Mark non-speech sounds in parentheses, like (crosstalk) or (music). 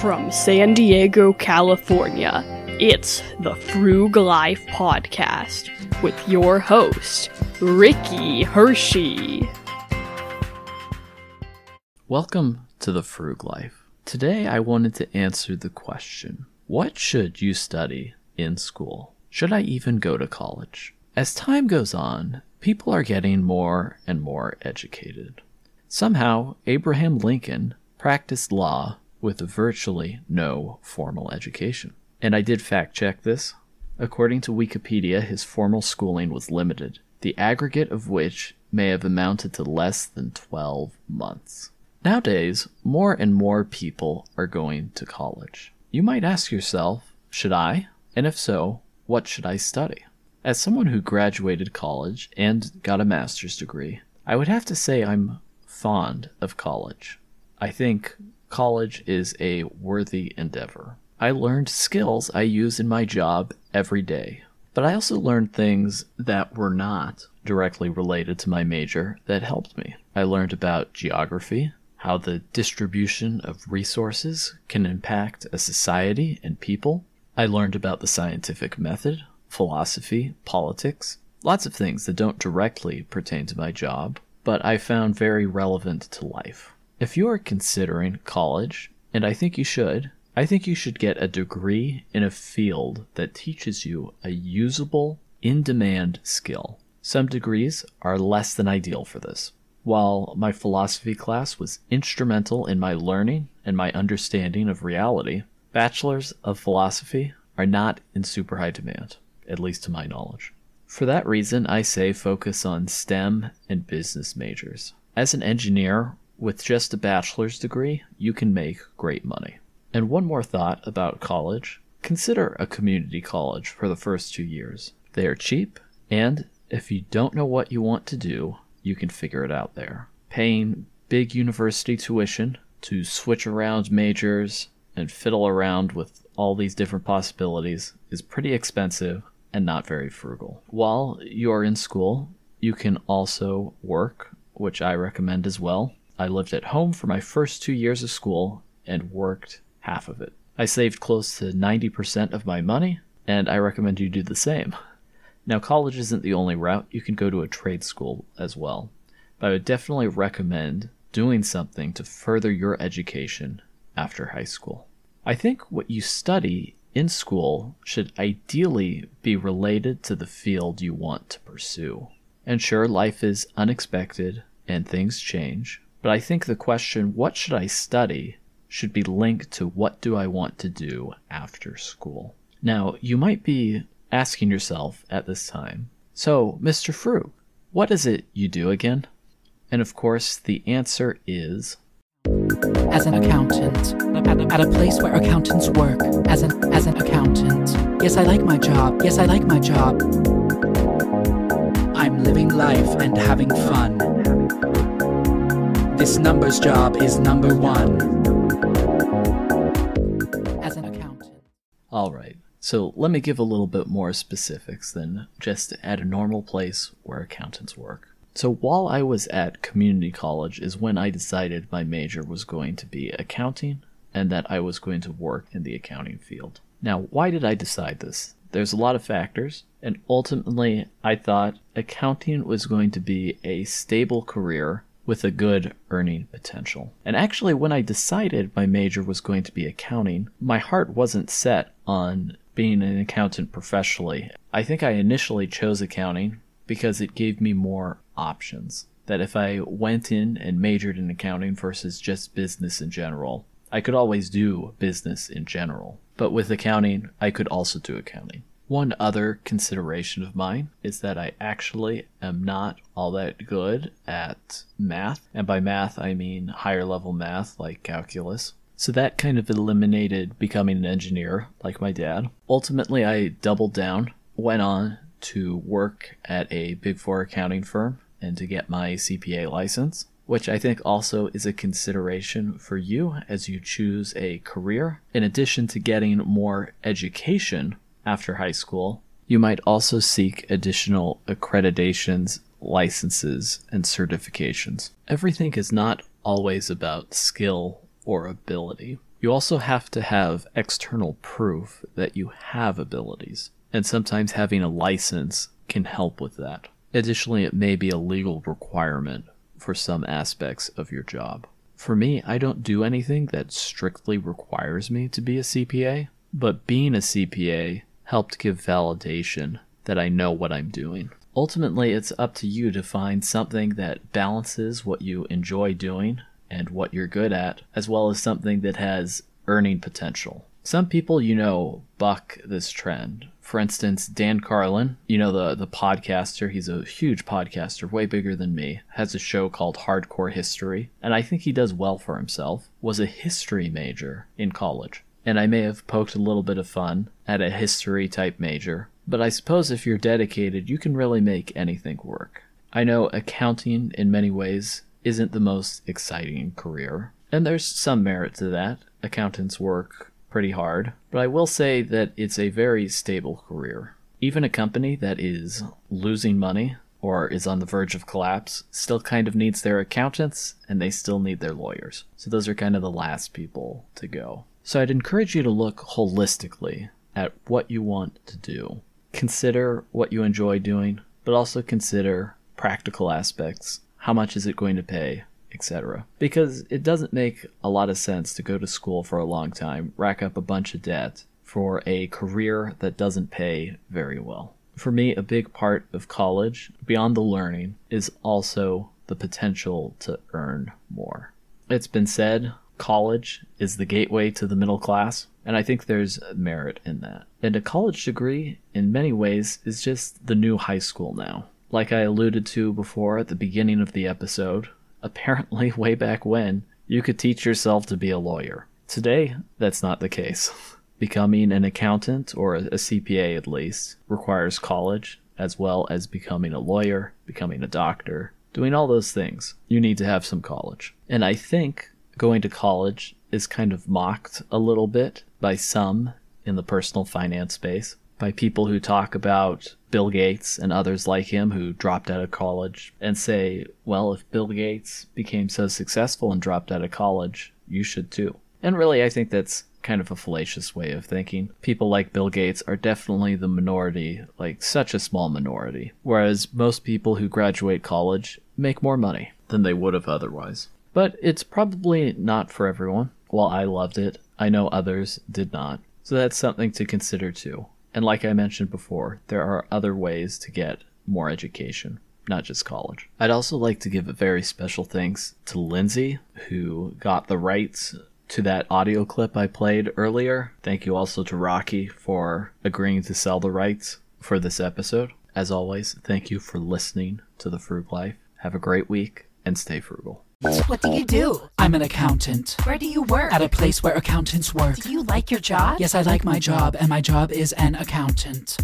From San Diego, California, it's the Frug Life Podcast with your host, Ricky Hershey. Welcome to the Frug Life. Today I wanted to answer the question What should you study in school? Should I even go to college? As time goes on, people are getting more and more educated. Somehow, Abraham Lincoln practiced law with virtually no formal education. And I did fact check this. According to Wikipedia, his formal schooling was limited, the aggregate of which may have amounted to less than 12 months. Nowadays, more and more people are going to college. You might ask yourself, should I? And if so, what should I study? As someone who graduated college and got a master's degree, I would have to say I'm fond of college. I think college is a worthy endeavor. I learned skills I use in my job every day, but I also learned things that were not directly related to my major that helped me. I learned about geography, how the distribution of resources can impact a society and people. I learned about the scientific method, philosophy, politics, lots of things that don't directly pertain to my job, but I found very relevant to life. If you are considering college, and I think you should, I think you should get a degree in a field that teaches you a usable, in demand skill. Some degrees are less than ideal for this. While my philosophy class was instrumental in my learning and my understanding of reality, bachelors of philosophy are not in super high demand, at least to my knowledge. For that reason, I say focus on STEM and business majors. As an engineer with just a bachelor's degree, you can make great money. And one more thought about college consider a community college for the first two years. They are cheap, and if you don't know what you want to do, you can figure it out there. Paying big university tuition to switch around majors and fiddle around with all these different possibilities is pretty expensive and not very frugal. While you're in school, you can also work, which I recommend as well. I lived at home for my first two years of school and worked half of it. I saved close to 90% of my money, and I recommend you do the same. Now, college isn't the only route, you can go to a trade school as well. But I would definitely recommend doing something to further your education after high school. I think what you study in school should ideally be related to the field you want to pursue. And sure, life is unexpected and things change, but I think the question, what should I study, should be linked to what do I want to do after school. Now, you might be asking yourself at this time, so, Mr. Frug, what is it you do again? And of course, the answer is as an accountant at a place where accountants work as an as an accountant yes i like my job yes i like my job i'm living life and having fun this numbers job is number 1 as an accountant all right so let me give a little bit more specifics than just at a normal place where accountants work so while I was at community college is when I decided my major was going to be accounting and that I was going to work in the accounting field. Now, why did I decide this? There's a lot of factors, and ultimately I thought accounting was going to be a stable career with a good earning potential. And actually, when I decided my major was going to be accounting, my heart wasn't set on being an accountant professionally. I think I initially chose accounting because it gave me more options. That if I went in and majored in accounting versus just business in general, I could always do business in general. But with accounting, I could also do accounting. One other consideration of mine is that I actually am not all that good at math. And by math, I mean higher level math like calculus. So that kind of eliminated becoming an engineer like my dad. Ultimately, I doubled down, went on to work at a big four accounting firm and to get my CPA license, which I think also is a consideration for you as you choose a career. In addition to getting more education after high school, you might also seek additional accreditations, licenses, and certifications. Everything is not always about skill or ability. You also have to have external proof that you have abilities, and sometimes having a license can help with that. Additionally, it may be a legal requirement for some aspects of your job. For me, I don't do anything that strictly requires me to be a CPA, but being a CPA helped give validation that I know what I'm doing. Ultimately, it's up to you to find something that balances what you enjoy doing and what you're good at, as well as something that has earning potential. Some people, you know, buck this trend. For instance, Dan Carlin, you know the the podcaster, he's a huge podcaster, way bigger than me, has a show called Hardcore History, and I think he does well for himself. Was a history major in college. And I may have poked a little bit of fun at a history type major, but I suppose if you're dedicated, you can really make anything work. I know accounting in many ways isn't the most exciting career, and there's some merit to that. Accountants work pretty hard, but I will say that it's a very stable career. Even a company that is losing money or is on the verge of collapse still kind of needs their accountants and they still need their lawyers. So those are kind of the last people to go. So I'd encourage you to look holistically at what you want to do. Consider what you enjoy doing, but also consider practical aspects. How much is it going to pay? etc. Because it doesn't make a lot of sense to go to school for a long time, rack up a bunch of debt for a career that doesn't pay very well. For me, a big part of college, beyond the learning, is also the potential to earn more. It's been said college is the gateway to the middle class, and I think there's merit in that. And a college degree, in many ways, is just the new high school now. Like I alluded to before at the beginning of the episode, (laughs) apparently, way back when, you could teach yourself to be a lawyer. Today, that's not the case. (laughs) Becoming an accountant, or a CPA at least, requires college, as well as becoming a lawyer, becoming a doctor, doing all those things. You need to have some college. And I think going to college is kind of mocked a little bit by some in the personal finance space by people who talk about Bill Gates and others like him who dropped out of college and say, well, if Bill Gates became so successful and dropped out of college, you should too. And really, I think that's kind of a fallacious way of thinking. People like Bill Gates are definitely the minority, like such a small minority, whereas most people who graduate college make more money than they would have otherwise. But it's probably not for everyone. While I loved it, I know others did not. So that's something to consider too. And like I mentioned before, there are other ways to get more education, not just college. I'd also like to give a very special thanks to Lindsay, who got the rights to that audio clip I played earlier. Thank you also to Rocky for agreeing to sell the rights for this episode. As always, thank you for listening to The Frug Life. Have a great week and stay frugal. What do you do? I'm an accountant. Where do you work? At a place where accountants work. Do you like your job? Yes, I like my job, and my job is an accountant.